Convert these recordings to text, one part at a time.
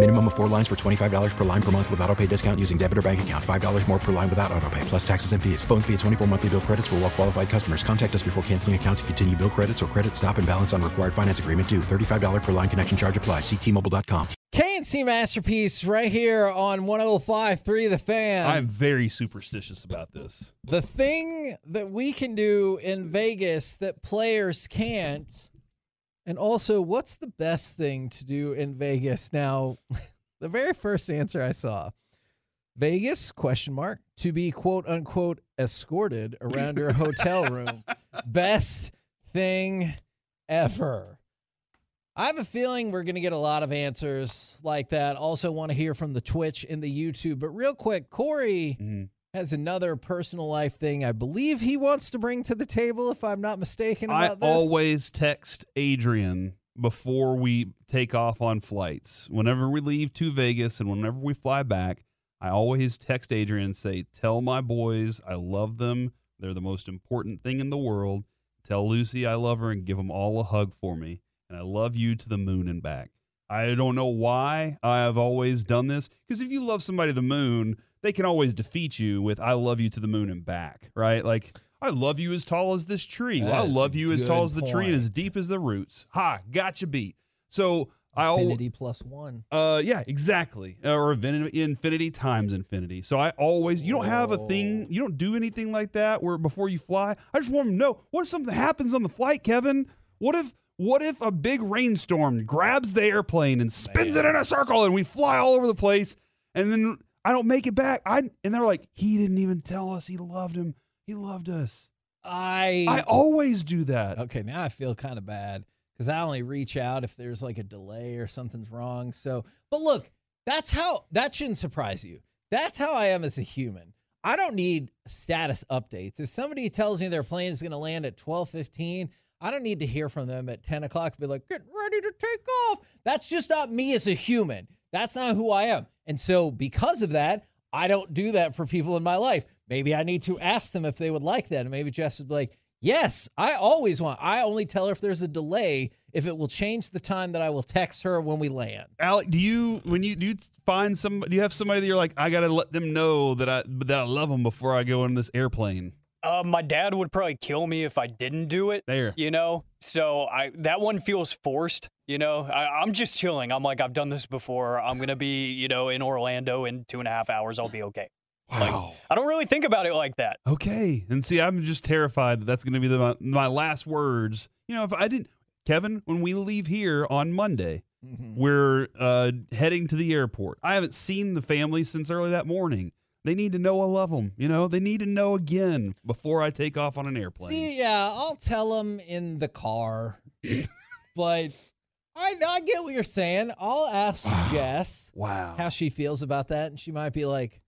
Minimum of four lines for $25 per line per month with auto pay discount using debit or bank account. $5 more per line without auto pay, plus taxes and fees. Phone fee at 24 monthly bill credits for all well qualified customers. Contact us before canceling account to continue bill credits or credit stop and balance on required finance agreement due. $35 per line connection charge applies. Ctmobile.com. K&C Masterpiece right here on 105.3 The Fan. I'm very superstitious about this. the thing that we can do in Vegas that players can't, and also what's the best thing to do in Vegas? Now, the very first answer I saw, Vegas question mark to be quote unquote escorted around your hotel room. Best thing ever. I have a feeling we're going to get a lot of answers like that. Also, want to hear from the Twitch and the YouTube. But real quick, Corey Mm-hmm. Has another personal life thing I believe he wants to bring to the table, if I'm not mistaken I about this. always text Adrian before we take off on flights. Whenever we leave to Vegas and whenever we fly back, I always text Adrian and say, Tell my boys I love them. They're the most important thing in the world. Tell Lucy I love her and give them all a hug for me. And I love you to the moon and back. I don't know why I have always done this because if you love somebody to the moon, they can always defeat you with "I love you to the moon and back," right? Like I love you as tall as this tree. That I love you as tall as the tree and as deep as the roots. Ha, gotcha beat. So I always Infinity plus one. uh, yeah, exactly. Or infinity, infinity times infinity. So I always, you don't have a thing, you don't do anything like that where before you fly. I just want them to know what if something happens on the flight, Kevin? What if, what if a big rainstorm grabs the airplane and spins it in a circle and we fly all over the place and then I don't make it back? I and they're like, he didn't even tell us he loved him. He loved us. I I always do that. Okay, now I feel kind of bad because I only reach out if there's like a delay or something's wrong. So, but look, that's how that shouldn't surprise you. That's how I am as a human. I don't need status updates. If somebody tells me their plane is going to land at twelve fifteen, I don't need to hear from them at ten o'clock. Be like, get ready to take off. That's just not me as a human. That's not who I am. And so, because of that, I don't do that for people in my life. Maybe I need to ask them if they would like that. And maybe Jess would be like, Yes, I always want. I only tell her if there's a delay, if it will change the time that I will text her when we land. Alec, do you when you do you find some do you have somebody that you're like I gotta let them know that I that I love them before I go in this airplane? Uh, my dad would probably kill me if I didn't do it. There. You know, so I that one feels forced. You know, I, I'm just chilling. I'm like, I've done this before. I'm gonna be, you know, in Orlando in two and a half hours. I'll be okay. Wow. I don't really think about it like that. Okay. And see, I'm just terrified that that's going to be the, my, my last words. You know, if I didn't, Kevin, when we leave here on Monday, we're uh, heading to the airport. I haven't seen the family since early that morning. They need to know I love them. You know, they need to know again before I take off on an airplane. See, yeah, I'll tell them in the car, but I, I get what you're saying. I'll ask Jess wow. how she feels about that, and she might be like,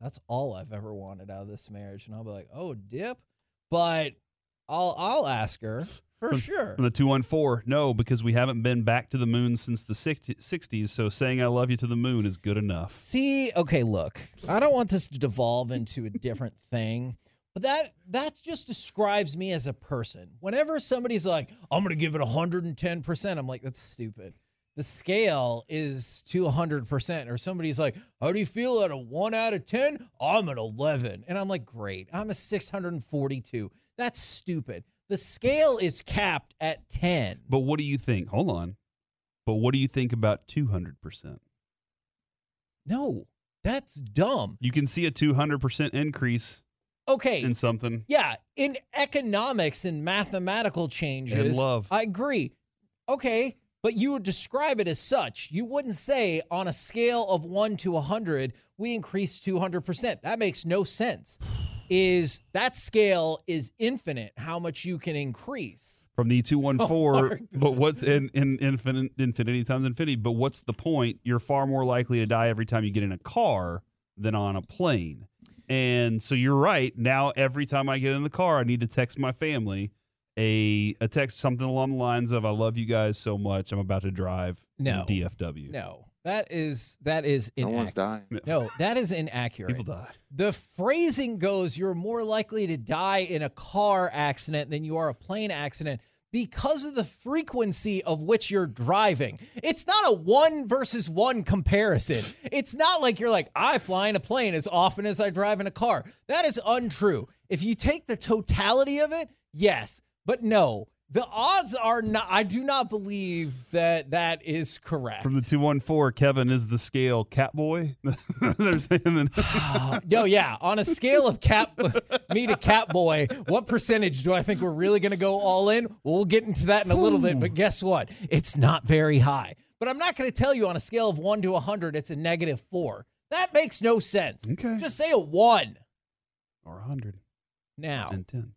"That's all I've ever wanted out of this marriage," and I'll be like, "Oh, dip," but I'll I'll ask her for sure. From the 214, no, because we haven't been back to the moon since the 60 60s. So saying I love you to the moon is good enough. See, okay, look, I don't want this to devolve into a different thing, but that that just describes me as a person. Whenever somebody's like, "I'm going to give it 110%," I'm like, "That's stupid." The scale is to 100%. Or somebody's like, "How do you feel at a 1 out of 10?" I'm an 11. And I'm like, "Great. I'm a 642." That's stupid. The scale is capped at 10. But what do you think? Hold on. But what do you think about 200%? No. That's dumb. You can see a 200% increase Okay. in something. Yeah, in economics and mathematical changes, And love. I agree. Okay, but you would describe it as such. You wouldn't say on a scale of 1 to 100, we increased 200%. That makes no sense. Is that scale is infinite how much you can increase. from the two one oh four. hard. But what's in, in infinite infinity times infinity? But what's the point? You're far more likely to die every time you get in a car than on a plane. And so you're right. Now every time I get in the car, I need to text my family a a text something along the lines of "I love you guys so much. I'm about to drive to No. DFW." No. That is that is No one's dying. No, that is inaccurate. People die. The phrasing goes you're more likely to die in a car accident than you are a plane accident because of the frequency of which you're driving. It's not a one versus one comparison. It's not like you're like, I fly in a plane as often as I drive in a car. That is untrue. If you take the totality of it, yes. But no, the odds are not, I do not believe that that is correct. From the two one four, Kevin is the scale cat boy. They're saying that. Yo, yeah. On a scale of cat me to cat boy, what percentage do I think we're really going to go all in? Well, we'll get into that in a little bit. But guess what? It's not very high. But I'm not going to tell you on a scale of one to 100, it's a negative four. That makes no sense. Okay. Just say a one. or a hundred Now, and ten.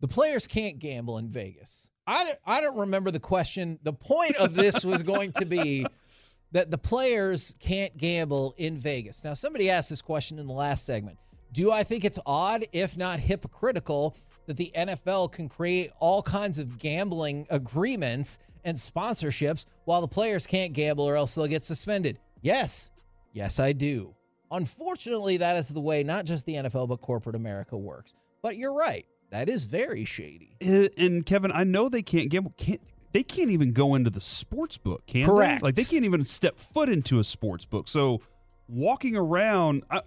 The players can't gamble in Vegas. I don't, I don't remember the question. The point of this was going to be that the players can't gamble in Vegas. Now, somebody asked this question in the last segment. Do I think it's odd, if not hypocritical, that the NFL can create all kinds of gambling agreements and sponsorships while the players can't gamble or else they'll get suspended? Yes. Yes, I do. Unfortunately, that is the way not just the NFL, but corporate America works. But you're right. That is very shady. Uh, And Kevin, I know they can't gamble. Can't they can't even go into the sports book, can they? Correct. they? Like they can't even step foot into a sports book. So walking around, I,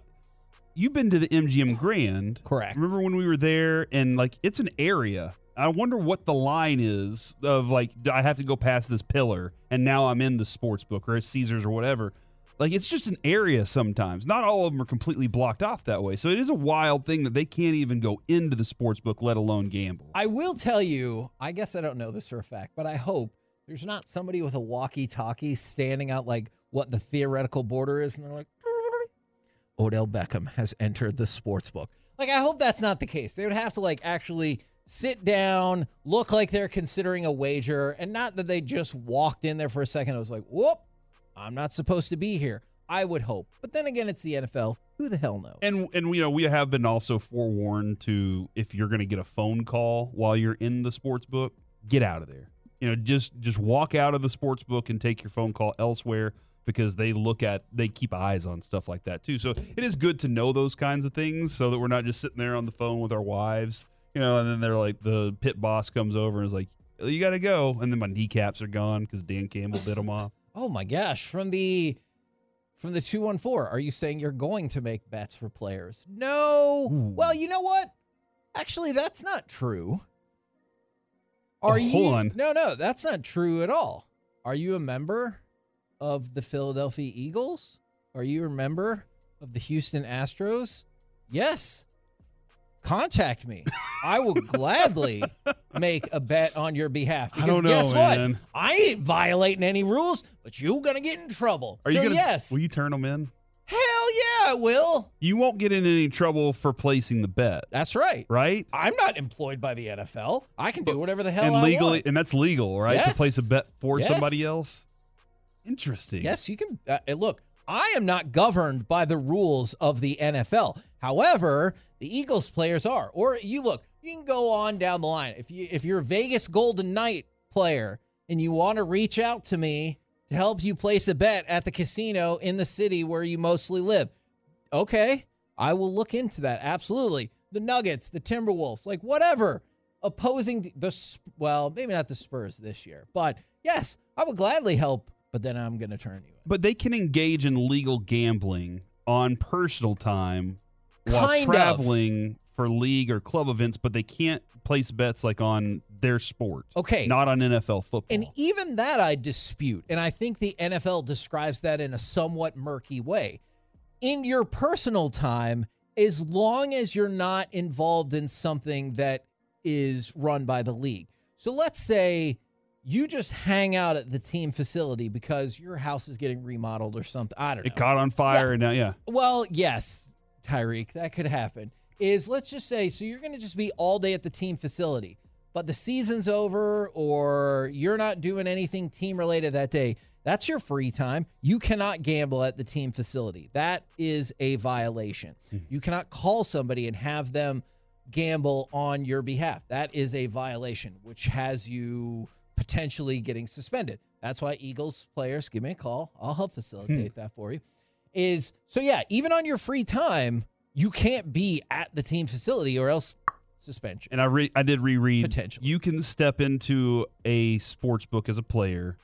you've been to the MGM Grand, Correct. Remember when we were there and like it's an area. I wonder what the line is of like do I have to go past this pillar and now I'm in the sports book or Caesars or whatever. Like it's just an area sometimes. Not all of them are completely blocked off that way. So it is a wild thing that they can't even go into the sports book, let alone gamble. I will tell you, I guess I don't know this for a fact, but I hope there's not somebody with a walkie talkie standing out like what the theoretical border is, and they're like, Odell Beckham has entered the sports book. Like, I hope that's not the case. They would have to like actually sit down, look like they're considering a wager, and not that they just walked in there for a second. I was like, whoop, I'm not supposed to be here. I would hope. But then again, it's the NFL. Who the hell knows? And and you know we have been also forewarned to if you're going to get a phone call while you're in the sports book, get out of there. You know, just just walk out of the sports book and take your phone call elsewhere because they look at they keep eyes on stuff like that too. So it is good to know those kinds of things so that we're not just sitting there on the phone with our wives, you know, and then they're like the pit boss comes over and is like, "You got to go," and then my kneecaps are gone because Dan Campbell bit them off. Oh my gosh, from the from the 214, are you saying you're going to make bets for players? No. Well, you know what? Actually, that's not true. Oh, are Oh, you hold on. No, no, that's not true at all. Are you a member of the Philadelphia Eagles? Are you a member of the Houston Astros? Yes. Contact me. I will gladly make a bet on your behalf. I don't know, guess man. what? I ain't violating any rules, but you're gonna get in trouble. Are so you gonna? yes, Will you turn them in? hell yeah, I will. You won't get in any trouble for placing the bet, That's right. right? I'm not employed by the NFL. I can do whatever the hell and I legally, want. and that's legal, right? To place a bet for Yes. somebody else. Interesting. Yes, you can. Uh, look, I am not governed by the rules of the NFL. However, the Eagles players are. Or you look, you can go on down the line. If you if you're a Vegas Golden Knight player and you want to reach out to me to help you place a bet at the casino in the city where you mostly live, okay, I will look into that. Absolutely. The Nuggets, the Timberwolves, like whatever. Opposing the well, maybe not the Spurs this year, but yes, I would gladly help. But then I'm going to turn you. in. But they can engage in legal gambling on personal time while Kind of. traveling for league or club events, but they can't place bets like on their sport. Okay. Not on NFL football. And even that I dispute. And I think the NFL describes that in a somewhat murky way. In your personal time, as long as you're not involved in something that is run by the league. So let's say you just hang out at the team facility because your house is getting remodeled or something. I don't know. it caught on fire, and now, yeah. Well, yes. Tyreek, that could happen. Is let's just say, so you're going to just be all day at the team facility, but the season's over or you're not doing anything team related that day. That's your free time. You cannot gamble at the team facility. That is a violation. Mm-hmm. You cannot call somebody and have them gamble on your behalf. That is a violation, which has you potentially getting suspended. That's why Eagles players give me a call. I'll help hmm. facilitate that for you. Is so yeah, even on your free time, you can't be at the team facility or else suspension. And I re- I did reread. Potentially. You can step into a sports book as a player,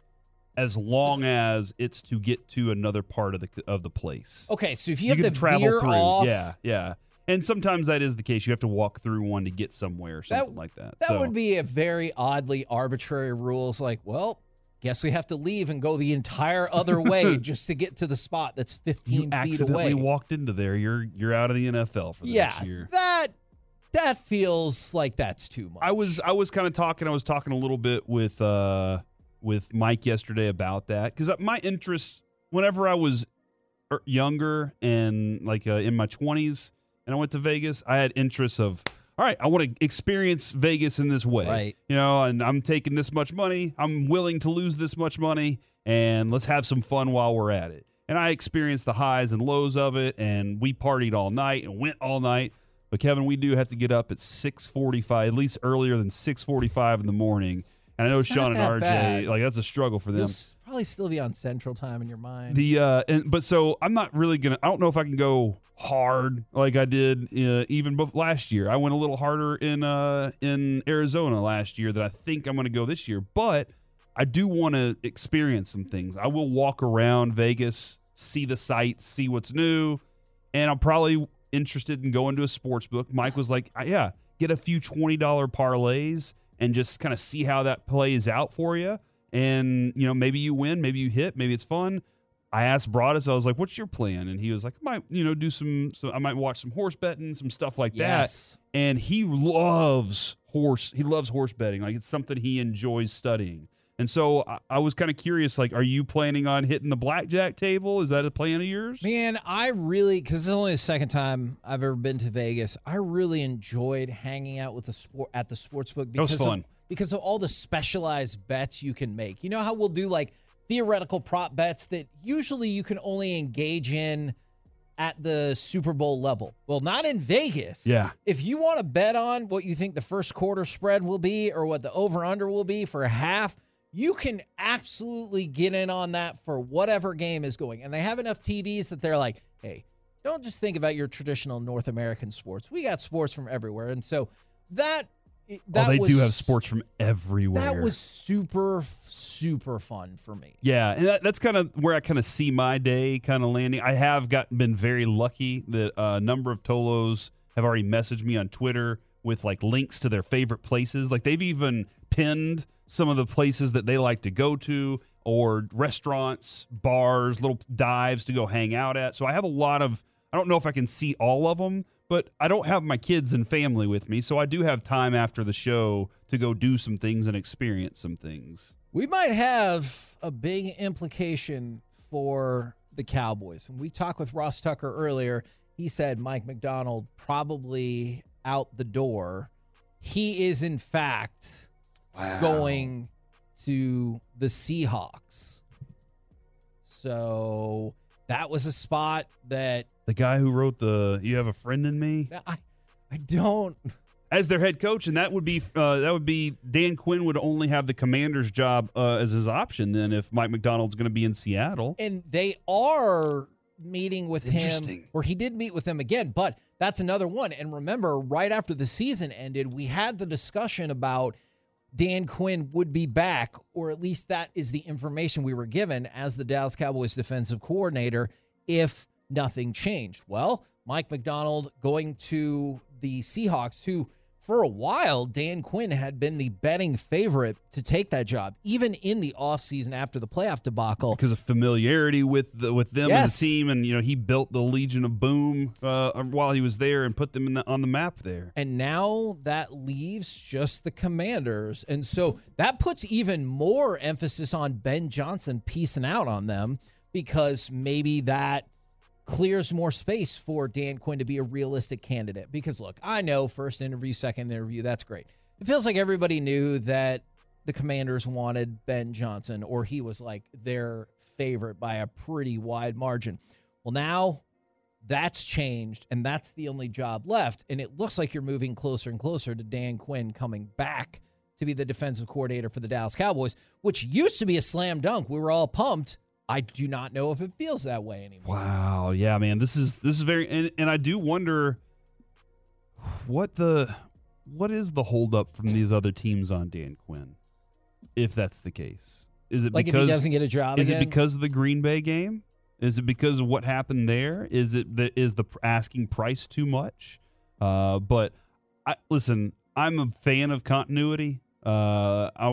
as long as it's to get to another part of the of the place. Okay, so if you, have to travel veer through. off, Yeah, yeah. And sometimes that is the case. You have to walk through one to get somewhere, or That- something like that. That So- would be a very oddly arbitrary rules. Like, well, guess we have to leave and go the entire other way just to get to the spot that's 15 you feet accidentally away. walked into there. You're you're out of the NFL for the yeah, next year. that that feels like that's too much. I was I was kind of talking. I was talking a little bit with uh with Mike yesterday about that because my interest whenever I was er- younger and like uh, in my twenties and I went to Vegas, I had interests of all right. I want to experience Vegas in this way, Right. You know, and I'm taking this much money. I'm willing to lose this much money, and let's have some fun while we're at it. And I experienced the highs and lows of it, and we partied all night and went all night. But Kevin, we do have to get up at 6:45, at least earlier than 6:45 in the morning. And I know It's Sean and RJ, bad. like that's a struggle for them. You'll probably still be on Central Time in your mind. The uh, and but so I'm not really gonna. I don't know if I can go hard like I did uh, even bef- last year. I went a little harder in uh in Arizona last year that I think I'm gonna go this year. But I do want to experience some things. I will walk around Vegas, see the sights, see what's new, and I'm probably interested in going to a sports book. Mike was like, "Uh, "Yeah, get a few twenty dollar parlays and just kind of see how that plays out for you." And you know, maybe you win, maybe you hit, maybe it's fun. I asked Broadus, I was like, "What's your plan?" And he was like, "I might, you know, do some. So I might watch some horse betting, some stuff like Yes. that." And he loves horse. He loves horse betting. Like it's something he enjoys studying. And so I, I was kind of curious. Like, are you planning on hitting the blackjack table? Is that a plan of yours? Man, I really because it's only the second time I've ever been to Vegas. I really enjoyed hanging out with the sport at the sports book was because fun. of because of all the specialized bets you can make. You know how we'll do like theoretical prop bets that usually you can only engage in at the Super Bowl level. Well, not in Vegas. Yeah. If you want to bet on what you think the first quarter spread will be or what the over under will be for a half, you can absolutely get in on that for whatever game is going. And they have enough TVs that they're like, hey, don't just think about your traditional North American sports. We got sports from everywhere. And so that oh, that oh, they was, do have sports from everywhere. That was super super fun for me. Yeah, and that, that's kind of where I kind of see my day kind of landing. I have gotten been very lucky that a number of Tolos have already messaged me on Twitter with like links to their favorite places. Like they've even pinned some of the places that they like to go to or restaurants, bars, little dives to go hang out at. So I have a lot of I don't know if I can see all of them, but I don't have my kids and family with me, so I do have time after the show to go do some things and experience some things. We might have a big implication for the Cowboys. And we talked with Ross Tucker earlier. He said Mike Macdonald probably out the door. He is, in fact, going to the Seahawks. So that was a spot that The guy who wrote the "You Have a Friend in Me" I, I don't. as their head coach, and that would be uh, that would be Dan Quinn would only have the Commander's job uh, as his option. Then if Mike Macdonald's going to be in Seattle, And they are meeting with him, Interesting. or he did meet with them again, but that's another one. And remember, right after the season ended, we had the discussion about Dan Quinn would be back, or at least that is the information we were given as the Dallas Cowboys defensive coordinator if nothing changed. Well, Mike Macdonald going to the Seahawks, who for a while, Dan Quinn had been the betting favorite to take that job, even in the offseason after the playoff debacle. because of familiarity with the, with them Yes. as a team, and you know he built the Legion of Boom uh, while he was there and put them in the, on the map there. And now that leaves just the commanders. And so that puts even more emphasis on Ben Johnson piecing out on them because maybe that clears more space for Dan Quinn to be a realistic candidate. Because look, I know first interview, second interview, that's great. It feels like everybody knew that the commanders wanted Ben Johnson, or he was like their favorite by a pretty wide margin. Well, now that's changed, and that's the only job left. And it looks like you're moving closer and closer to Dan Quinn coming back to be the defensive coordinator for the Dallas Cowboys, which used to be a slam dunk. We were all pumped. I do not know if it feels that way anymore. Wow, yeah, man, this is this is very, and, and I do wonder what the what is the holdup from these other teams on Dan Quinn, if that's the case. Is it like because if he doesn't get a job? is again? it because of the Green Bay game? Is it because of what happened there? Is it the, is the asking price too much? Uh, but I, listen, I'm a fan of continuity. Uh, I,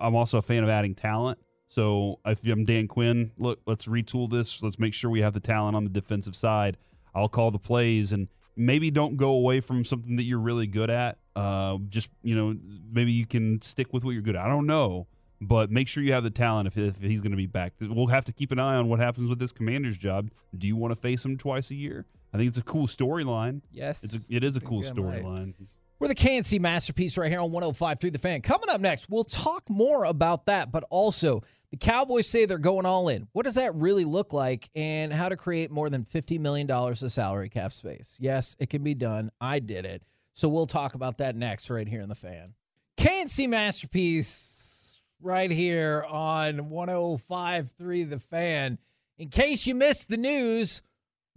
I'm also a fan of adding talent. So if I'm Dan Quinn, look, let's retool this. Let's make sure we have the talent on the defensive side. I'll call the plays and maybe don't go away from something that you're really good at. Uh, just you know, maybe you can stick with what you're good at. I don't know, but make sure you have the talent if, if he's going to be back. We'll have to keep an eye on what happens with this commander's job. Do you want to face him twice a year? I think it's a cool storyline. Yes, it's a, it is a cool storyline. We're the K&C masterpiece right here on 105 through the fan. Coming up next, we'll talk more about that, but also the Cowboys say they're going all in. What does that really look like and how to create more than $50 million of salary cap space? Yes, it can be done. I did it. So we'll talk about that next right here in the fan. K&C masterpiece right here on 105 through the fan. In case you missed the news,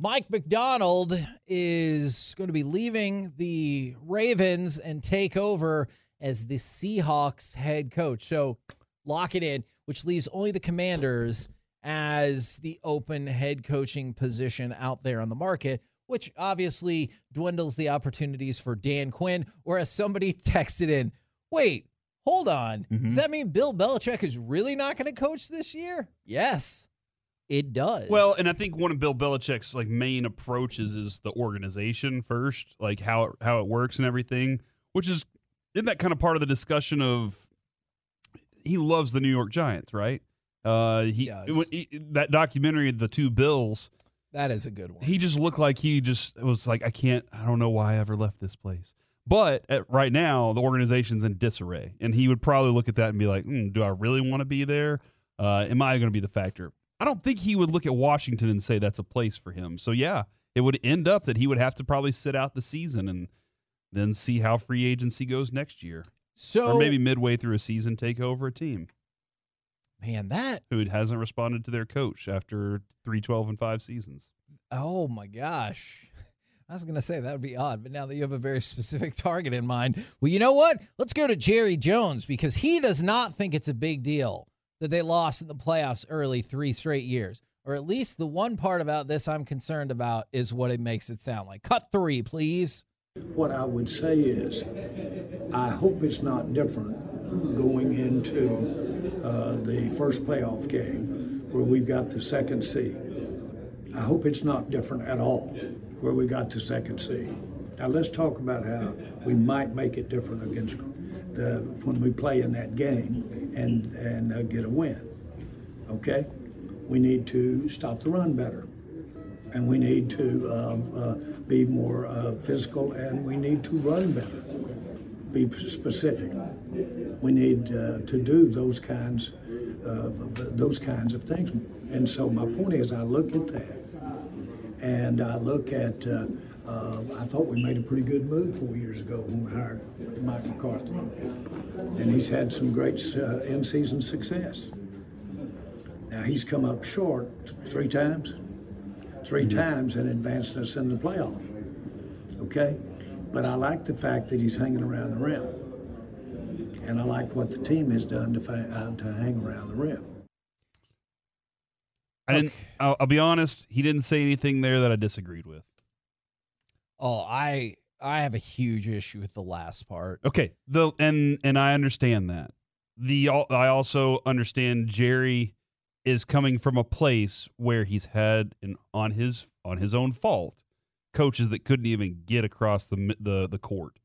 Mike Macdonald is going to be leaving the Ravens and take over as the Seahawks head coach. So lock it in, which leaves only the Commanders as the open head coaching position out there on the market, which obviously dwindles the opportunities for Dan Quinn. Or as somebody texted in, wait, hold on. Does mm-hmm. that mean Bill Belichick is really not going to coach this year? Yes, it does. Well, and I think one of Bill Belichick's like main approaches is the organization first, like how it, how it works and everything, which is isn't that kind of part of the discussion of he loves the New York Giants, right? Uh, he, does. he- that documentary, the two Bills. that is a good one. He just looked like he just was like, I can't, I don't know why I ever left this place. But at, right now, the organization's in disarray, and he would probably look at that and be like, "Hmm, "Do I really want to be there? Uh, am I going to be the factor?" I don't think he would look at Washington and say that's a place for him. So yeah, it would end up that he would have to probably sit out the season and then see how free agency goes next year, So or maybe midway through a season take over a team man, that who hasn't responded to their coach after three, 12, and five seasons. oh my gosh. I was going to say that would be odd, but now that you have a very specific target in mind, well, you know what? Let's go to Jerry Jones because he does not think it's a big deal that they lost in the playoffs early three straight years. Or at least the one part about this I'm concerned about is what it makes it sound like. Cut three, please. What I would say is, I hope it's not different going into uh, the first playoff game where we've got the second seed. I hope it's not different at all where we got the second seed. Now let's talk about how we might make it different against the when we play in that game and and uh, get a win. Okay, we need to stop the run better, and we need to uh, uh, be more uh, physical, and we need to run better. Be specific. We need uh, to do those kinds those kinds of things. And so my point is, I look at that, and I look at. Uh, I thought we made a pretty good move four years ago when we hired Mike McCarthy, and he's had some great uh, in-season success. Now he's come up short three times, 3 mm-hmm. times, and advanced us in the playoff. Okay, but I like the fact that he's hanging around the rim, and I like what the team has done to, uh, to hang around the rim. I didn't. I'll, I'll be honest. He didn't say anything there that I disagreed with. Oh, I I have a huge issue with the last part. Okay, the and and I understand that. The I also understand Jerry is coming from a place where he's had an on his on his own fault coaches that couldn't even get across the the the court.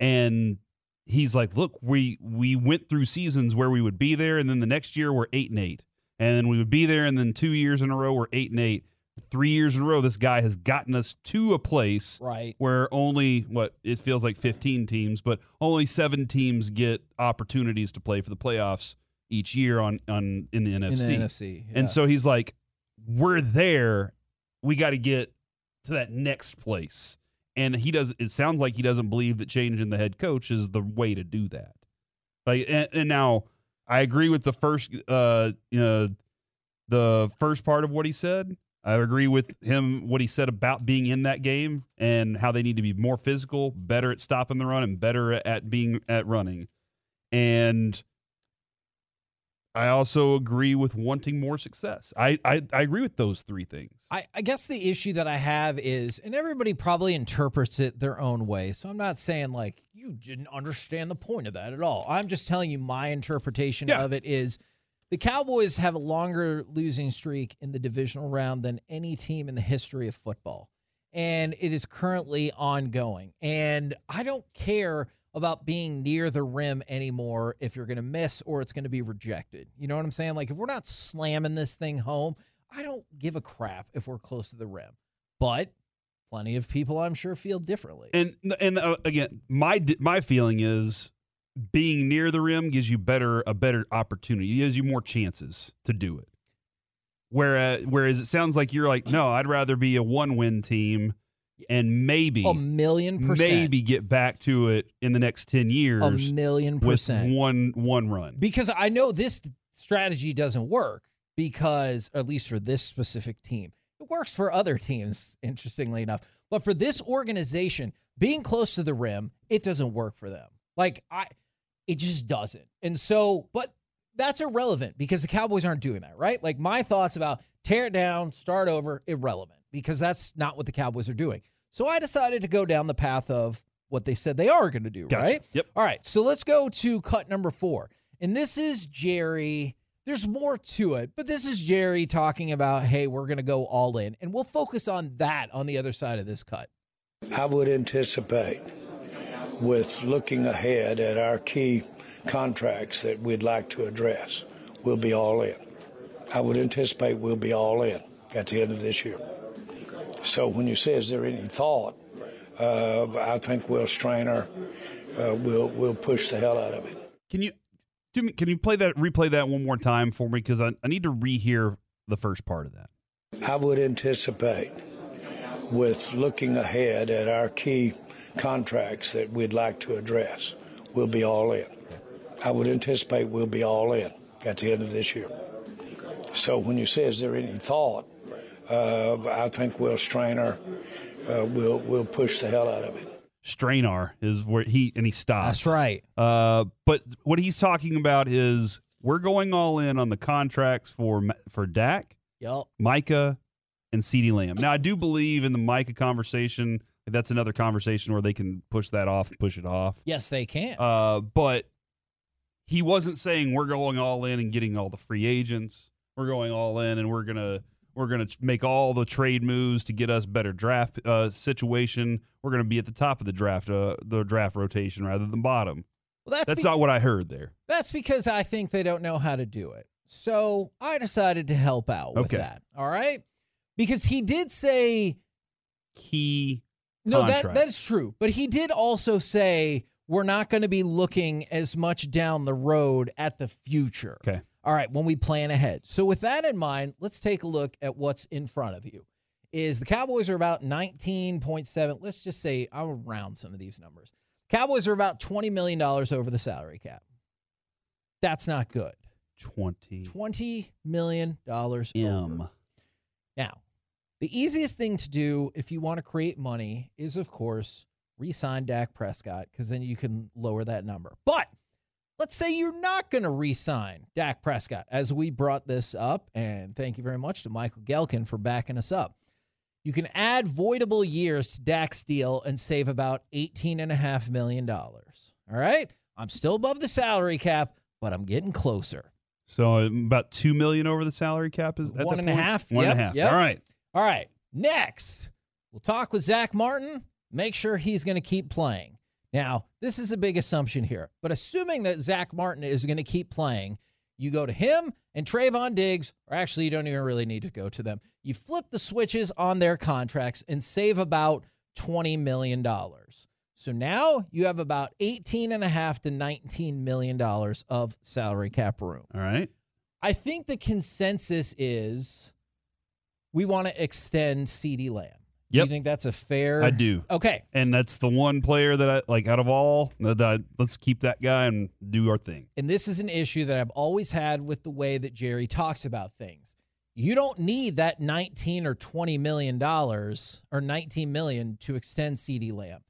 And he's like, "Look, we we went through seasons where we would be there and then the next year we're 8 and 8. And then we would be there and then 2 years in a row we're 8 and 8 three years in a row, this guy has gotten us to a place right where only what it feels like 15 teams, but only seven teams get opportunities to play for the playoffs each year on on in the NFC. In the NFC, yeah. and so he's like, "We're there. We got to get to that next place." And he does. It sounds like he doesn't believe that changing the head coach is the way to do that. Like, and, and now I agree with the first, uh, you know, the first part of what he said I agree with him what he said about being in that game and how they need to be more physical, better at stopping the run, and better at being at running. And I also agree with wanting more success. I, I, I agree with those three things. I, I guess the issue that I have is, and everybody probably interprets it their own way. So I'm not saying like you didn't understand the point of that at all. I'm just telling you my interpretation yeah. of it is – the Cowboys have a longer losing streak in the divisional round than any team in the history of football. And it is currently ongoing. And I don't care about being near the rim anymore if you're going to miss or it's going to be rejected. You know what I'm saying? Like, if we're not slamming this thing home, I don't give a crap if we're close to the rim. But plenty of people, I'm sure, feel differently. And and uh, again, my my feeling is being near the rim gives you better a better opportunity. It gives you more chances to do it. Whereas uh, whereas it sounds like you're like, no, I'd rather be a one win team and maybe a million percent. maybe get back to it in the next 10 years a million percent. with one one run. Because i know this strategy doesn't work because at least for this specific team it works for other teams interestingly enough. But for this organization being close to the rim it doesn't work for them. Like i it just doesn't. And so, but that's irrelevant because the Cowboys aren't doing that, right? Like my thoughts about tear it down, start over, irrelevant because that's not what the Cowboys are doing. So I decided to go down the path of what they said they are going to do, gotcha. right? Yep. All right. So let's go to cut number four. And this is Jerry. There's more to it, but this is Jerry talking about, hey, we're going to go all in. And we'll focus on that on the other side of this cut. I would anticipate with looking ahead at our key contracts that we'd like to address. We'll be all in. I would anticipate we'll be all in at the end of this year. So when you say, is there any thought? Uh, I think Will Strainer uh, will will push the hell out of it. Can you can you play that replay that one more time for me because I, I need to rehear the first part of that. I would anticipate with looking ahead at our key contracts that we'd like to address. We'll be all in. I would anticipate we'll be all in at the end of this year. So when you say, is there any thought? Uh, I think Will Strainer uh, will will push the hell out of it. Strainer is where he and he stops. That's right. Uh, but what he's talking about is we're going all in on the contracts for for Dak, yep. Micah, and CeeDee Lamb. Now I do believe in the Micah conversation that's another conversation where they can push that off push it off. Yes, they can. Uh, but he wasn't saying we're going all in and getting all the free agents. We're going all in and we're gonna We're going to make all the trade moves to get us better draft uh, situation. We're going to be at the top of the draft, uh, the draft rotation rather than bottom. Well, that's That's be- not what I heard there. That's because I think they don't know how to do it. So I decided to help out with Okay. that. All right. Because he did say Key no, that that's true. But he did also say we're not going to be looking as much down the road at the future. Okay. All right, when we plan ahead. So with that in mind, let's take a look at what's in front of you. Is the Cowboys are about 19.7. Let's just say I'll round some of these numbers. Cowboys are about $20 million over the salary cap. That's not good. 20 $20 million over. M. Now, the easiest thing to do if you want to create money is, of course, re sign Dak Prescott because then you can lower that number. But let's say you're not going to re sign Dak Prescott, as we brought this up. And thank you very much to Michael Gehlken for backing us up. You can add voidable years to Dak's deal and save about $18.5 million. All right? I'm still above the salary cap, but I'm getting closer. So about two million over the salary cap is at One that and a half. One and a Yep, half. yep. All right. All right. Next, we'll talk with Zach Martin. Make sure he's going to keep playing. Now, this is a big assumption here, but assuming that Zach Martin is going to keep playing, you go to him and Trevon Diggs, or actually, you don't even really need to go to them. You flip the switches on their contracts and save about $20 million. So now you have about $18.5 to $19 million of salary cap room. All right. I think the consensus is we want to extend CeeDee Lamb. Do Yep. you think that's a fair? I do. Okay. And that's the one player that I like out of all that I, let's keep that guy and do our thing. And this is an issue that I've always had with the way that Jerry talks about things. You don't need that 19 or 20 million dollars or 19 million to extend CeeDee Lamb.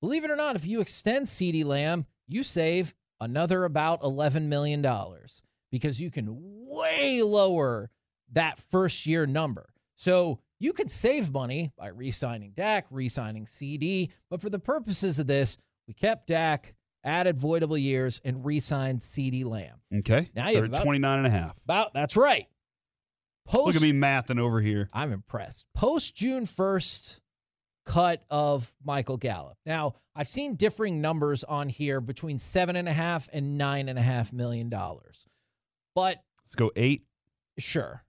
Believe it or not, if you extend CeeDee Lamb, you save another about 11 million dollars because you can way lower that first year number. So you could save money by re-signing Dak, re-signing CeeDee, but for the purposes of this, we kept Dak, added voidable years, and re-signed CeeDee Lamb. Okay. Now you we're at about- 29 and a half. About that's right. Post Look at me mathing over here. I'm impressed. Post June 1st cut of Michael Gallup. Now, I've seen differing numbers on here between seven and a half and nine and a half million dollars. But Let's go eight. sure.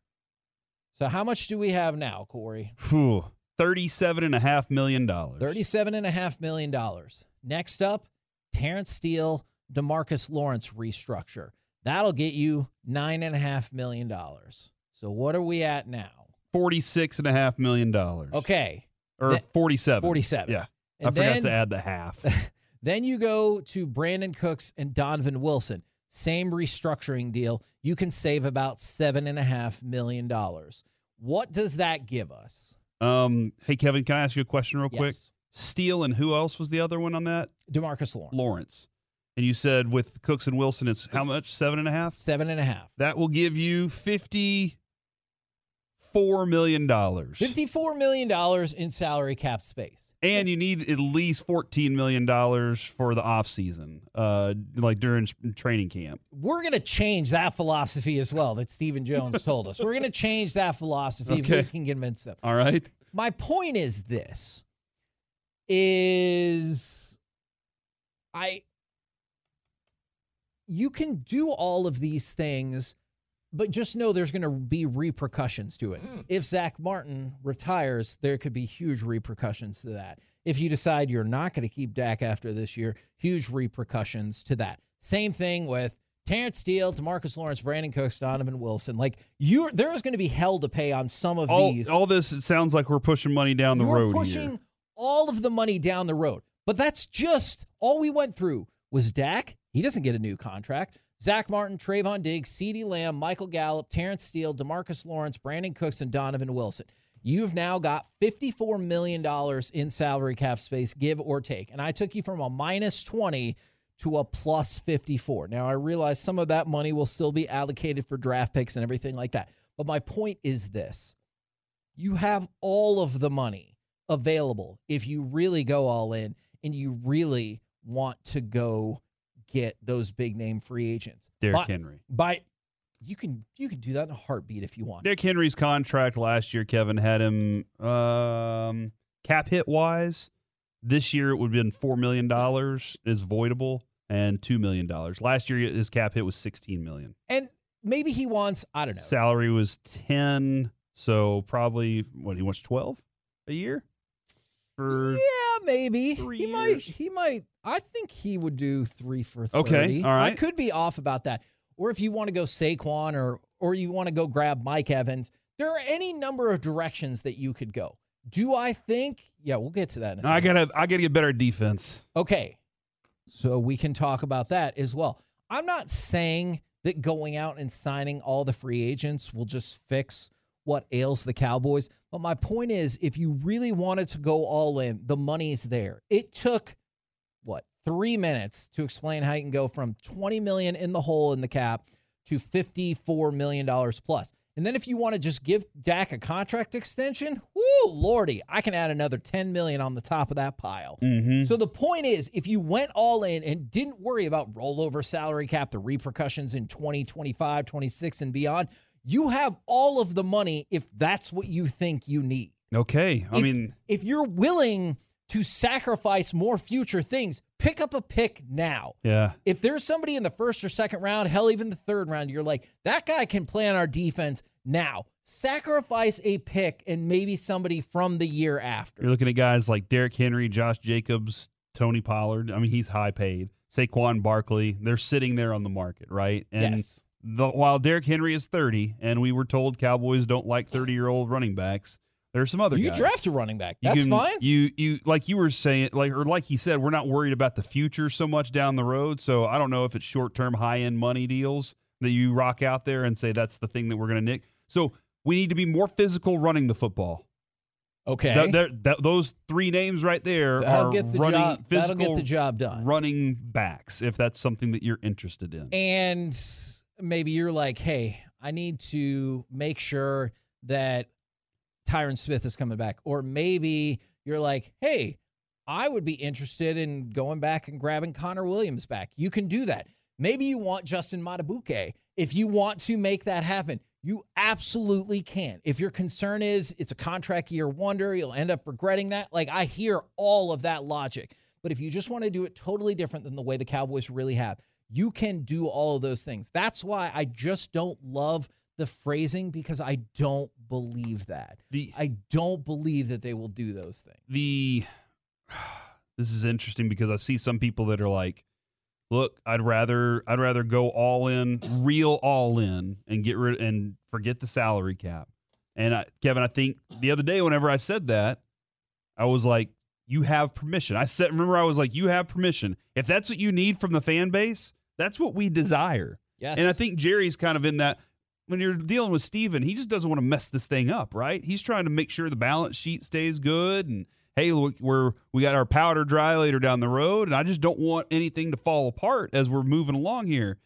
So how much do we have now, Corey? Whew. Thirty-seven and a half million dollars. Thirty-seven and a half million dollars. Next up, Terence Steele, Demarcus Lawrence restructure. That'll get you nine and a half million dollars. So what are we at now? Forty-six and a half million dollars. Okay. Or Th- forty-seven. 47. Yeah. And I forgot then- to add the half. Then you go to Brandin Cooks and Donovan Wilson. Same restructuring deal. You can save about seven and a half million dollars. What does that give us? um. Hey, Kevin, can I ask you a question real quick? Yes. Steele and who else was the other one on that? Demarcus Lawrence. Lawrence. And you said with Cooks and Wilson, it's how much? Seven and a half. Seven and a half. That will give you fifty-four million dollars. Fifty-four million dollars in salary cap space. And you need at least fourteen million dollars for the off season, uh, like during training camp. We're gonna change that philosophy as well that Stephen Jones told us. We're gonna change that philosophy if we can convince them. All right. My point is this is I you can do all of these things, but just know there's going to be repercussions to it. Hmm. If Zach Martin retires, there could be huge repercussions to that. If you decide you're not going to keep Dak after this year, huge repercussions to that. Same thing with Terence Steele, Demarcus Lawrence, Brandin Cooks, Donovan Wilson. Like you, there is going to be hell to pay on some of All, these. all this it sounds like we're pushing money down the we're road pushing here. all of the money down the road. But that's just all we went through was Dak. He doesn't get a new contract. Zach Martin, Trevon Diggs, CeeDee Lamb, Michael Gallup, Terence Steele, Demarcus Lawrence, Brandin Cooks, and Donovan Wilson. You've now got $54 million in salary cap space, give or take. And I took you from a minus 20 to a plus 54. Now, I realize some of that money will still be allocated for draft picks and everything like that. But my point is this you have all of the money available if you really go all in and you really want to go get those big name free agents. Derrick By- Henry. By you can you can do that in a heartbeat if you want. Derrick Henry's contract last year, Kevin had him um, cap hit wise. This year it would have been four million dollars is voidable and two million dollars. Last year his cap hit was sixteen million. And maybe he wants I don't know. Salary was ten, so probably what he wants twelve a year for Yeah, maybe three he might. He might. I think he would do three for thirty. Okay, all right. I could be off about that. Or if you want to go Saquon, or or you want to go grab Mike Evans, there are any number of directions that you could go. Do I think? Yeah, we'll get to that. In a second. I gotta I gotta get better defense. Okay. So we can talk about that as well. I'm not saying that going out and signing all the free agents will just fix what ails the Cowboys. But my point is, if you really wanted to go all in, the money's there. It took what three minutes to explain how you can go from 20 million in the hole in the cap to 54 million dollars plus. And then if you want to just give Dak a contract extension, whoo, lordy, I can add another 10 million on the top of that pile. Mm-hmm. So the point is, if you went all in and didn't worry about rollover salary cap, the repercussions in 2025, 26, and beyond, you have all of the money if that's what you think you need. Okay. I If- mean if you're willing to sacrifice more future things, pick up a pick now. yeah. If there's somebody in the first or second round, hell, even the third round, you're like, that guy can play on our defense now. Sacrifice a pick and maybe somebody from the year after. You're looking at guys like Derrick Henry, Josh Jacobs, Tony Pollard. I mean, he's high paid. Saquon Barkley. They're sitting there on the market, right? And Yes. The, while Derrick Henry is 30, and we were told Cowboys don't like 30 year old running backs, there's some other You guys. draft a running back. You That's can- fine. You you like you were saying like or like he said, we're not worried about the future so much down the road. So I don't know if it's short term high end money deals that you rock out there and say that's the thing that we're going to nick. So we need to be more physical running the football. Okay. Th- there- th- those three names right there That'll are get the running job- that'll get the job done. running backs if that's something that you're interested in. and maybe you're like, hey, I need to make sure that Tyron Smith is coming back. Or maybe you're like, hey, I would be interested in going back and grabbing Connor Williams back. You can do that. Maybe you want Justin Madubuike. If you want to make that happen, you absolutely can. If your concern is it's a contract year wonder, you'll end up regretting that. Like I hear all of that logic. But if you just want to do it totally different than the way the Cowboys really have, you can do all of those things. That's why I just don't love the phrasing because I don't believe that. The I don't believe that they will do those things. the this is interesting because I see some people that are like, look, I'd rather I'd rather go all in, real all in, and get rid and forget the salary cap. And I, Kevin, I think the other day, whenever I said that, I was like, you have permission. I said, remember, I was like, you have permission. If that's what you need from the fan base, that's what we desire. Yes. And I think Jerry's kind of in that when you're dealing with Steven, he just doesn't want to mess this thing up, right? He's trying to make sure the balance sheet stays good and hey, look, we're we got our powder dry later down the road, and I just don't want anything to fall apart as we're moving along here.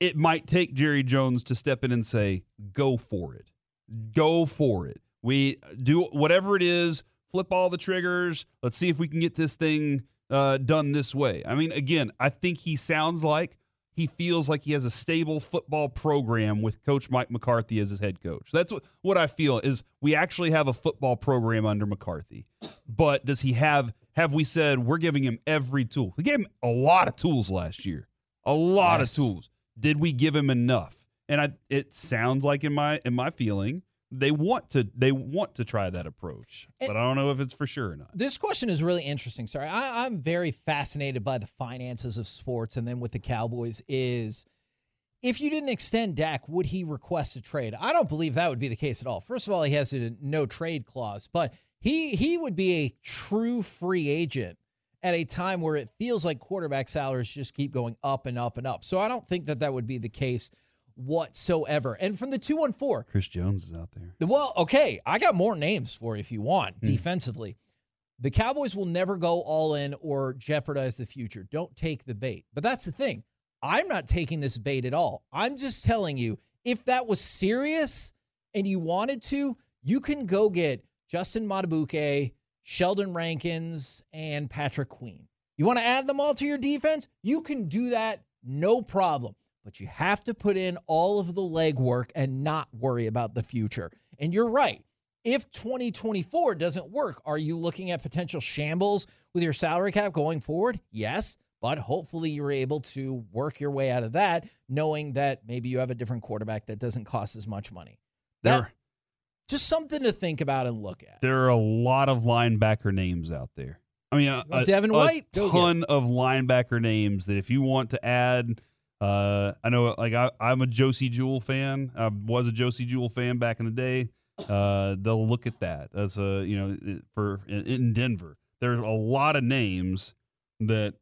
It might take Jerry Jones to step in and say, "Go for it, go for it. We do whatever it is. Flip all the triggers. Let's see if we can get this thing uh, done this way." I mean, again, I think he sounds like he feels like he has a stable football program with coach Mike McCarthy as his head coach. That's what, what I feel is we actually have a football program under McCarthy. But does he have have we said we're giving him every tool? We gave him a lot of tools last year. A lot Yes. of tools. Did we give him enough? And I it sounds like in my in my feeling they want to they want to try that approach. And- but I don't know if it's for sure or not. This question is really interesting. Sorry, I, I'm very fascinated by the finances of sports, and then with the Cowboys is if you didn't extend Dak, would he request a trade? I don't believe that would be the case at all. First of all, he has a no trade clause, but he he would be a true free agent at a time where it feels like quarterback salaries just keep going up and up and up. So I don't think that that would be the case whatsoever. And from the 214, Chris Jones is out there. well, okay, I got more names for you if you want hmm. defensively. The Cowboys will never go all in or jeopardize the future. Don't take the bait. But that's the thing. I'm not taking this bait at all. I'm just telling you, if that was serious and you wanted to, you can go get Justin Madubuike, Sheldon Rankins, and Patrick Queen. You want to add them all to your defense? You can do that, no problem. But you have to put in all of the legwork and not worry about the future. And you're right. If 2024 doesn't work, are you looking at potential shambles with your salary cap going forward? Yes, but hopefully you're able to work your way out of that, knowing that maybe you have a different quarterback that doesn't cost as much money. That, There, just something to think about and look at. there are a lot of linebacker names out there. I mean, a, Devin a White? Get ton of linebacker names that if you want to add, uh, I know, like I, I'm a Josey Jewell fan. I was a Josey Jewell fan back in the day. Uh, they'll look at that as a you know for in, in Denver. There's a lot of names that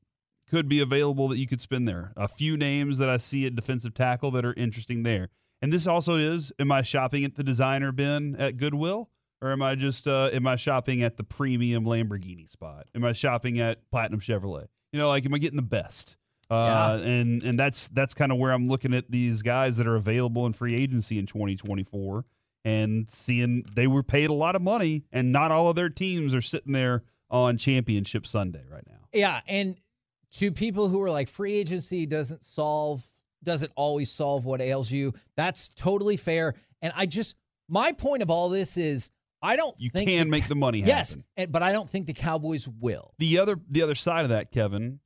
could be available that you could spend there. A few names that I see at defensive tackle that are interesting there. And this also is: Am I shopping at the designer bin at Goodwill, or am I just uh, am I shopping at the premium Lamborghini spot? Am I shopping at Platinum Chevrolet? You know, like am I getting the best? Uh, and and that's that's kind of where I'm looking at these guys that are available in free agency in 2024 and seeing they were paid a lot of money and not all of their teams are sitting there on championship Sunday right now. Yeah, and to people who are like free agency doesn't solve doesn't always solve what ails you. That's totally fair. And I just my point of all this is I don't You can the- make the money Yes, happen. and, but I don't think the Cowboys will. The other the other side of that, Kevin.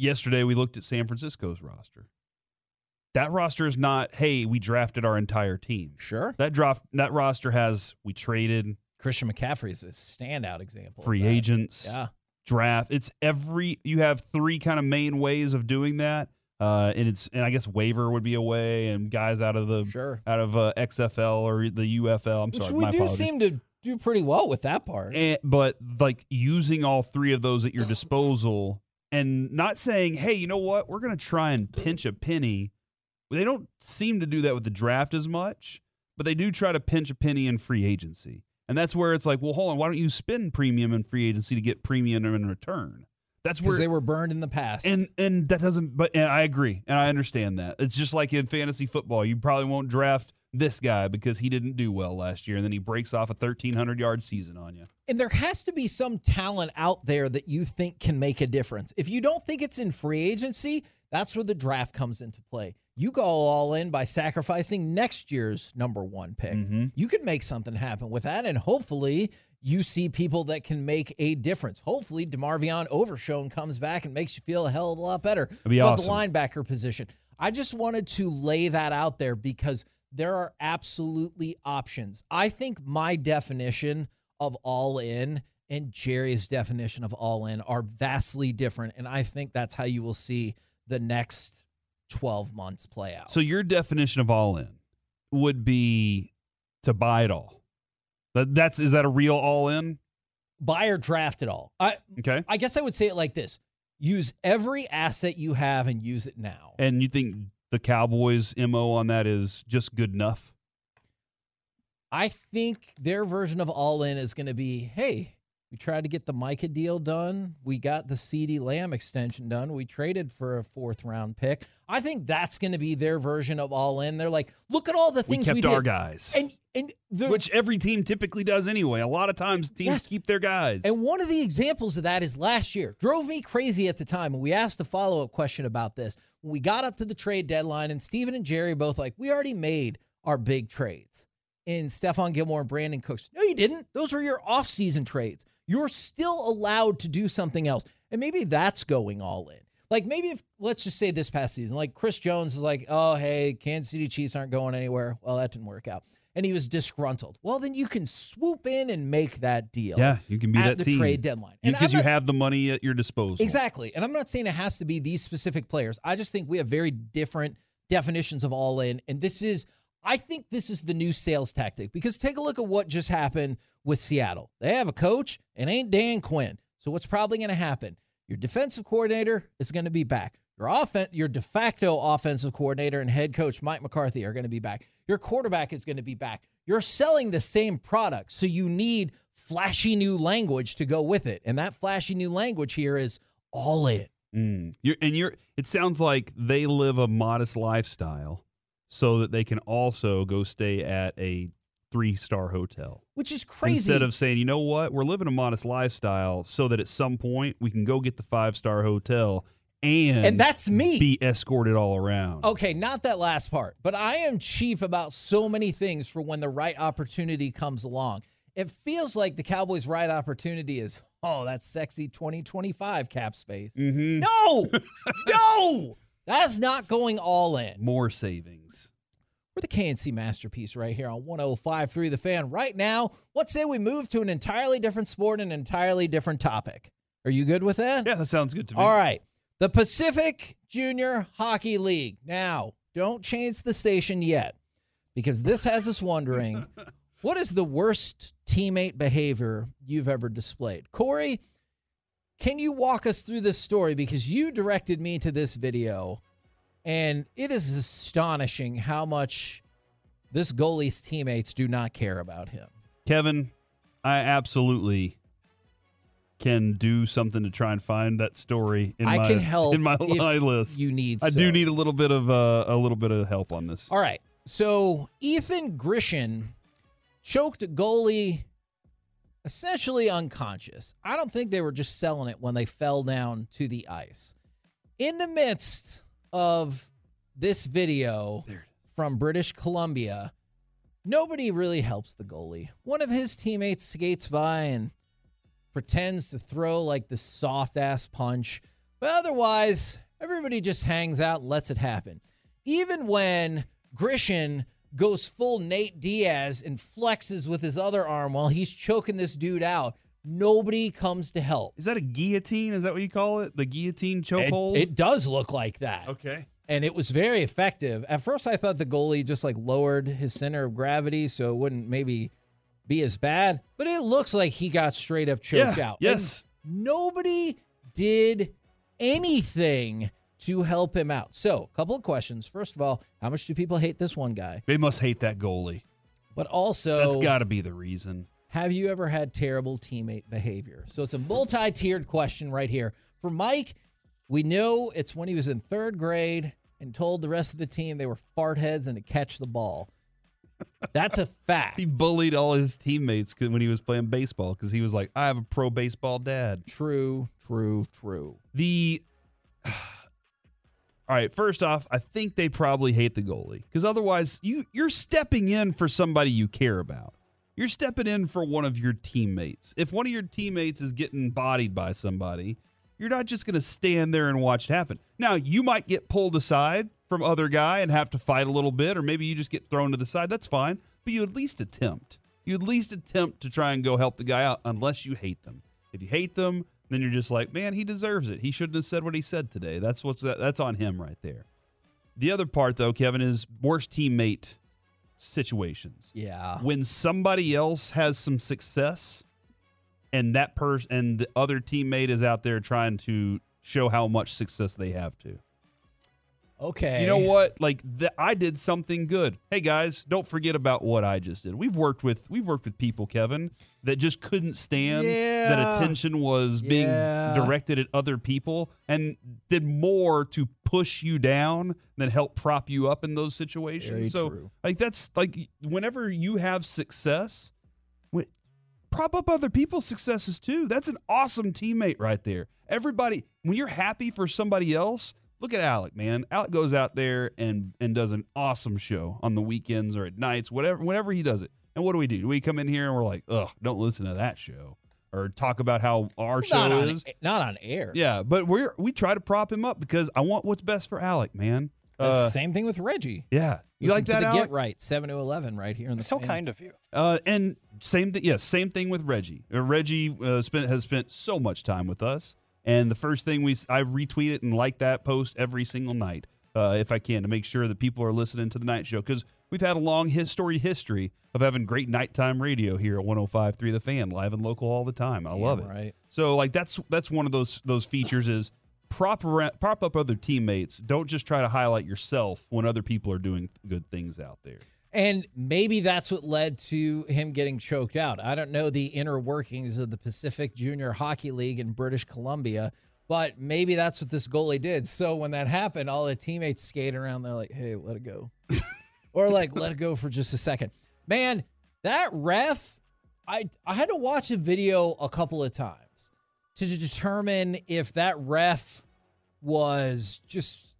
Yesterday we looked at San Francisco's roster. That roster is not, hey, we drafted our entire team. Sure. That draft that roster has we traded Christian McCaffrey is a standout example. free agents, Yeah. draft. It's every you have three kind of main ways of doing that. Uh, and it's and I guess waiver would be a way, and guys out of the Sure. out of uh, XFL or the UFL. I'm Which sorry, we do apologies. seem to do pretty well with that part. And, but like using all three of those at your disposal and not saying, hey, you know what? We're going to try and pinch a penny. They don't seem to do that with the draft as much, but they do try to pinch a penny in free agency. And that's where it's like, well, hold on. Why don't you spend premium in free agency to get premium in return? That's where they were burned in the past. and and that doesn't. But and I agree, and I understand that. It's just like in fantasy football. You probably won't draft this guy because he didn't do well last year, and then he breaks off a thirteen hundred yard season on you. And there has to be some talent out there that you think can make a difference. If you don't think it's in free agency, that's where the draft comes into play. You go all in by sacrificing next year's number one pick. Mm-hmm. You could make something happen with that, and hopefully you see people that can make a difference. Hopefully, DeMarvion Overshown comes back and makes you feel a hell of a lot better be about awesome. the linebacker position. I just wanted to lay that out there because there are absolutely options. I think my definition of all in and Jerry's definition of all in are vastly different. And I think that's how you will see the next 12 months play out. So your definition of all in would be to buy it all. That's is that a real all in? Buy or draft it all. I, Okay. I guess I would say it like this use every asset you have and use it now. And you think the Cowboys' mo on that is just good enough? I think their version of all in is going to be hey, we tried to get the Micah deal done. We got the CeeDee Lamb extension done. We traded for a fourth round pick. I think that's going to be their version of all in. They're like, look at all the We things kept we, did. our guys, And and the, which every team typically does anyway. A lot of times teams Yes. keep their guys. And one of the examples of that is last year. Drove me crazy at the time. And we asked a follow up question about this. We got up to the trade deadline, and Steven and Jerry both like, we already made our big trades in Stephon Gilmore and Brandin Cooks. No, you didn't. Those are your off-season trades. You're still allowed to do something else. And maybe that's going all in. Like maybe if let's just say this past season, like Chris Jones is like, oh hey, Kansas City Chiefs aren't going anywhere. Well, that didn't work out. And he was disgruntled. Well, then you can swoop in and make that deal. yeah, you can be at that the team trade deadline. Because I'm you have the money at your disposal. Exactly. And I'm not saying it has to be these specific players. I just think we have very different definitions of all in. And this is, I think this is the new sales tactic because take a look at what just happened with Seattle. They have a coach and ain't Dan Quinn. So what's probably going to happen? Your defensive coordinator is going to be back. Your offen- your de facto offensive coordinator and head coach Mike McCarthy are going to be back. Your quarterback is going to be back. You're selling the same product, so you need flashy new language to go with it. And that flashy new language here is all in. Mm. You're, and you're. It sounds like they live a modest lifestyle, so that they can also go stay at a three star hotel. Which is crazy. Instead of saying, you know what, we're living a modest lifestyle, so that at some point we can go get the five star hotel and And that's me. be escorted all around. Okay, not that last part, but I am chief about so many things for when the right opportunity comes along. It feels like the Cowboys' right opportunity is, oh, that's sexy 2025 cap space. Mm-hmm. No, no, that's not going all in. More savings. We're the K&C masterpiece right here on 105.3 The Fan. Right now, let's say we move to an entirely different sport and an entirely different topic. Are you good with that? Yeah, that sounds good to me. All right. The Pacific Junior Hockey League. Now, don't change the station yet because this has us wondering what is the worst teammate behavior you've ever displayed? Corey, can you walk us through this story? Because you directed me to this video, and it is astonishing how much this goalie's teammates do not care about him. Kevin, I absolutely can do something to try and find that story in I my can help in my list. you need I so. do need a little bit of uh, a little bit of help on this. All right. So Ethan Grishin choked a goalie essentially unconscious. I don't think they were just selling it when they fell down to the ice. In the midst of this video from British Columbia, nobody really helps the goalie. One of his teammates skates by and pretends to throw like the soft ass punch, but otherwise, everybody just hangs out and lets it happen. Even when Grishin goes full Nate Diaz and flexes with his other arm while he's choking this dude out, nobody comes to help. Is that a guillotine? Is that what you call it? The guillotine It, chokehold? it does look like that. okay. And it was very effective. At first, I thought the goalie just like lowered his center of gravity so it wouldn't maybe be as bad, but it looks like he got straight up choked Yeah, out. yes. And nobody did anything to help him out. So, a couple of questions. First of all, how much do people hate this one guy? They must hate that goalie. But also, That's got to be the reason. have you ever had terrible teammate behavior? So it's a multi tiered question right here. For Mike, we know it's when he was in third grade and told the rest of the team they were fart heads and to catch the ball. That's a fact. He bullied all his teammates when he was playing baseball because he was like, "I have a pro baseball dad." True, true, true. The all right. First off, I think they probably hate the goalie because otherwise, you you're stepping in for somebody you care about. You're stepping in for one of your teammates. If one of your teammates is getting bodied by somebody, you're not just going to stand there and watch it happen. Now, you might get pulled aside from other guy and have to fight a little bit, or maybe you just get thrown to the side. That's fine, but you at least attempt. You at least attempt to try and go help the guy out, unless you hate them. If you hate them, then you're just like, man, he deserves it. He shouldn't have said what he said today. That's what's that, that's on him right there. The other part, though, Kevin, is worst teammate situations. Yeah. When somebody else has some success, and that person and the other teammate is out there trying to show how much success they have to. Okay. You know what? Like th- I did something good. Hey guys, don't forget about what I just did. We've worked with we've worked with people, Kevin, that just couldn't stand Yeah. that attention was being directed at other people and did more to push you down than help prop you up in those situations. Very so true. like that's like whenever you have success, when, prop up other people's successes too. That's an awesome teammate right there. Everybody, when you're happy for somebody else, look at Alec, man. Alec goes out there and and does an awesome show on the weekends or at nights, whatever, whenever he does it. And what do we do? Do we come in here and we're like, ugh, don't listen to that show, or talk about how our show not on, is? not on air. Yeah, but we're we try to prop him up because I want what's best for Alec, man. Uh, the same thing with Reggie. yeah, you Listen like to that, the Alec? Get Right, 7 to 11 right here in the So fan. kind of you. Uh, and same thing, yes, same thing with Reggie. Uh, Reggie uh, spent has spent so much time with us, and the first thing we I retweet it and like that post every single night uh, if I can to make sure that people are listening to the night show because we've had a long history history of having great nighttime radio here at 105.3 The Fan, live and local all the time. I love it. right. So like that's that's one of those those features is prop around, prop up other teammates. Don't just try to highlight yourself when other people are doing good things out there. And maybe that's what led to him getting choked out. I don't know the inner workings of the Pacific Junior Hockey League in British Columbia, but maybe that's what this goalie did. So when that happened, all the teammates skated around. They're like, hey, let it go. or like, let it go for just a second. Man, that ref, I, I had to watch a video a couple of times to determine if that ref was just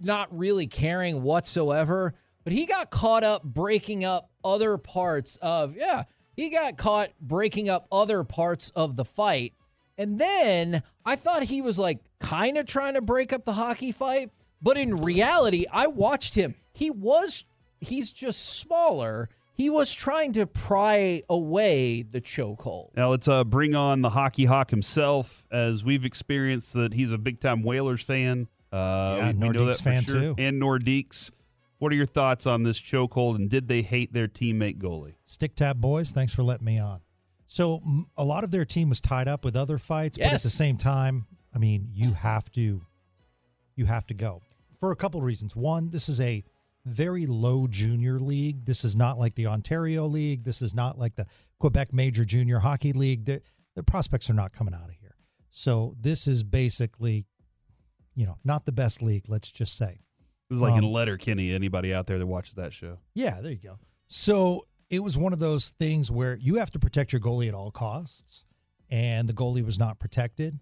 not really caring whatsoever. But he got caught up breaking up other parts of, yeah, he got caught breaking up other parts of the fight. And then I thought he was like kind of trying to break up the hockey fight. But in reality, I watched him. He was, he's just smaller. He was trying to pry away the chokehold. Now let's uh, bring on the hockey hawk himself, as we've experienced that he's a big time Whalers fan. Uh, Yeah, we, we know Nordiques that for fan, sure. too. And Nordiques. What are your thoughts on this chokehold, and did they hate their teammate goalie? Stick Tap Boys, thanks for letting me on. So a lot of their team was tied up with other fights, but at the same time, I mean, you have to, you have to go for a couple of reasons. One, this is a very low junior league. This is not like the Ontario League. This is not like the Quebec Major Junior Hockey League. The, the prospects are not coming out of here. So this is basically, you know, not the best league. Let's just say. This is like Um, in Letterkenny. Anybody out there that watches that show? Yeah, there you go. So it was one of those things where you have to protect your goalie at all costs, and the goalie was not protected,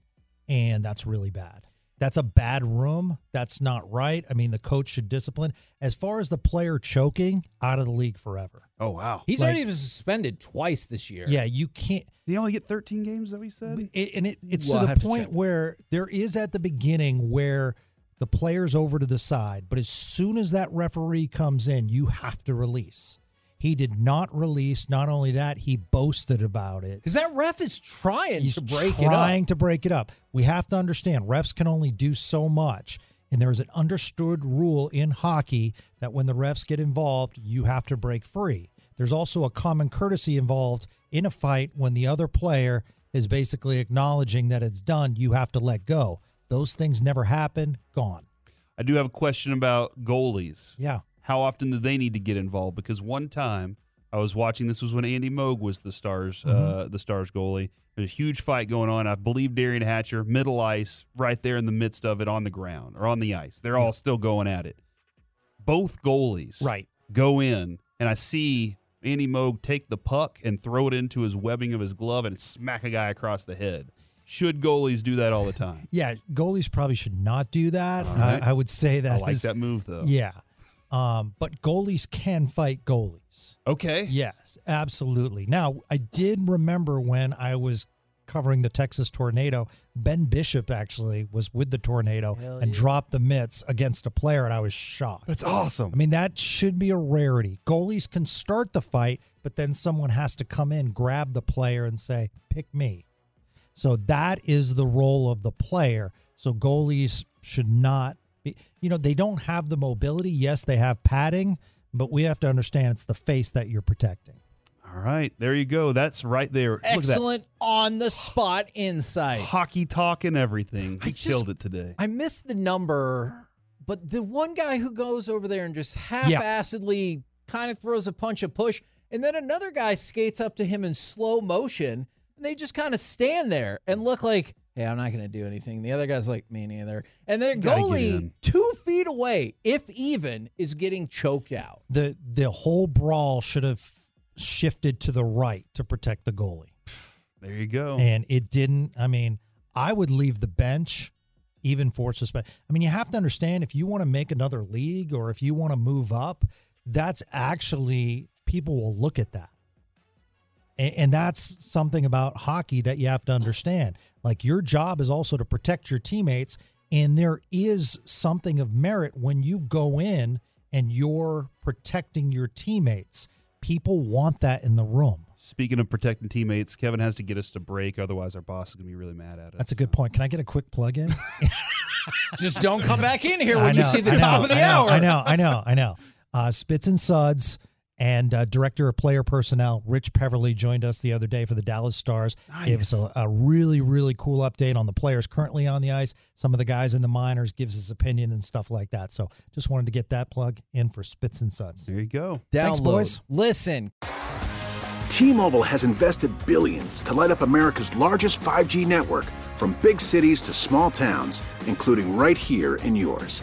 and that's really bad. That's a bad room. That's not right. I mean, the coach should discipline. As far as the player choking, out of the league forever. Oh wow, He's Like- already been suspended twice this year. Yeah, you can't. Did he only get 13 games? That we said. It, and it, it's Well, to the to point check. where there is at the beginning where the player's over to the side, but as soon as that referee comes in, you have to release. He did not release. Not only that, he boasted about it. Because that ref is trying He's to break it up. trying to break it up. We have to understand refs can only do so much. And there is an understood rule in hockey that when the refs get involved, you have to break free. There's also a common courtesy involved in a fight when the other player is basically acknowledging that it's done, you have to let go. Those things never happen, gone. I do have a question about goalies. Yeah. How often do they need to get involved? Because one time I was watching. This was when Andy Moog was the Stars, uh, the Stars goalie. There's a huge fight going on. I believe Derian Hatcher, middle ice, right there in the midst of it on the ground or on the ice. They're all still going at it. Both goalies Right. go in, and I see Andy Moog take the puck and throw it into his webbing of his glove and smack a guy across the head. Should goalies do that all the time? Yeah, goalies probably should not do that. All right. I, I would say that I like is- that move though. Yeah. Um, but goalies can fight goalies. Okay. Yes, absolutely. Now, I did remember when I was covering the Texas tornado, Ben Bishop actually was with the tornado and dropped the mitts against a player, and I was shocked. That's awesome. I mean, that should be a rarity. Goalies can start the fight, but then someone has to come in, grab the player, and say, pick me. So that is the role of the player. So goalies should not be, you know, they don't have the mobility. Yes, they have padding, but we have to understand it's the face that you're protecting. All right, there you go. That's right there. Look at that. Excellent on the spot insight. hockey talk and everything. He just- killed it today. I missed the number, but the one guy who goes over there and just half-assedly kind of throws a punch, a push, and then another guy skates up to him in slow motion, and they just kind of stand there and look like, "Hey, I'm not going to do anything." The other guy's like, "Me neither," and their Gotta goalie, two feet away, if even, is getting choked out. The the whole brawl should have shifted to the right to protect the goalie. There you go. and it didn't. I mean, I would leave the bench even for suspend. I mean, you have to understand if you want to make another league or if you want to move up, that's actually people will look at that. And, and that's something about hockey that you have to understand. Like your job is also to protect your teammates, and there is something of merit when you go in and you're protecting your teammates. People want that in the room. Speaking of protecting teammates, Kevin has to get us to break. Otherwise, our boss is going to be really mad at us. That's a good point. Can I get a quick plug in? Just don't come back in here I when you see the I top know, of the I know, hour. I know, I know, I know. Uh, Spits and Suds and uh, director of player personnel Rich Peverley joined us the other day for the Dallas Stars. Gave us a, a really, really cool update on the players currently on the ice. Some of the guys in the minors gives his opinion and stuff like that. So just wanted to get that plug in for Spits and Suds. There you go. Thanks, boys. Listen, T-Mobile has invested billions to light up America's largest 5G network from big cities to small towns, including right here in yours.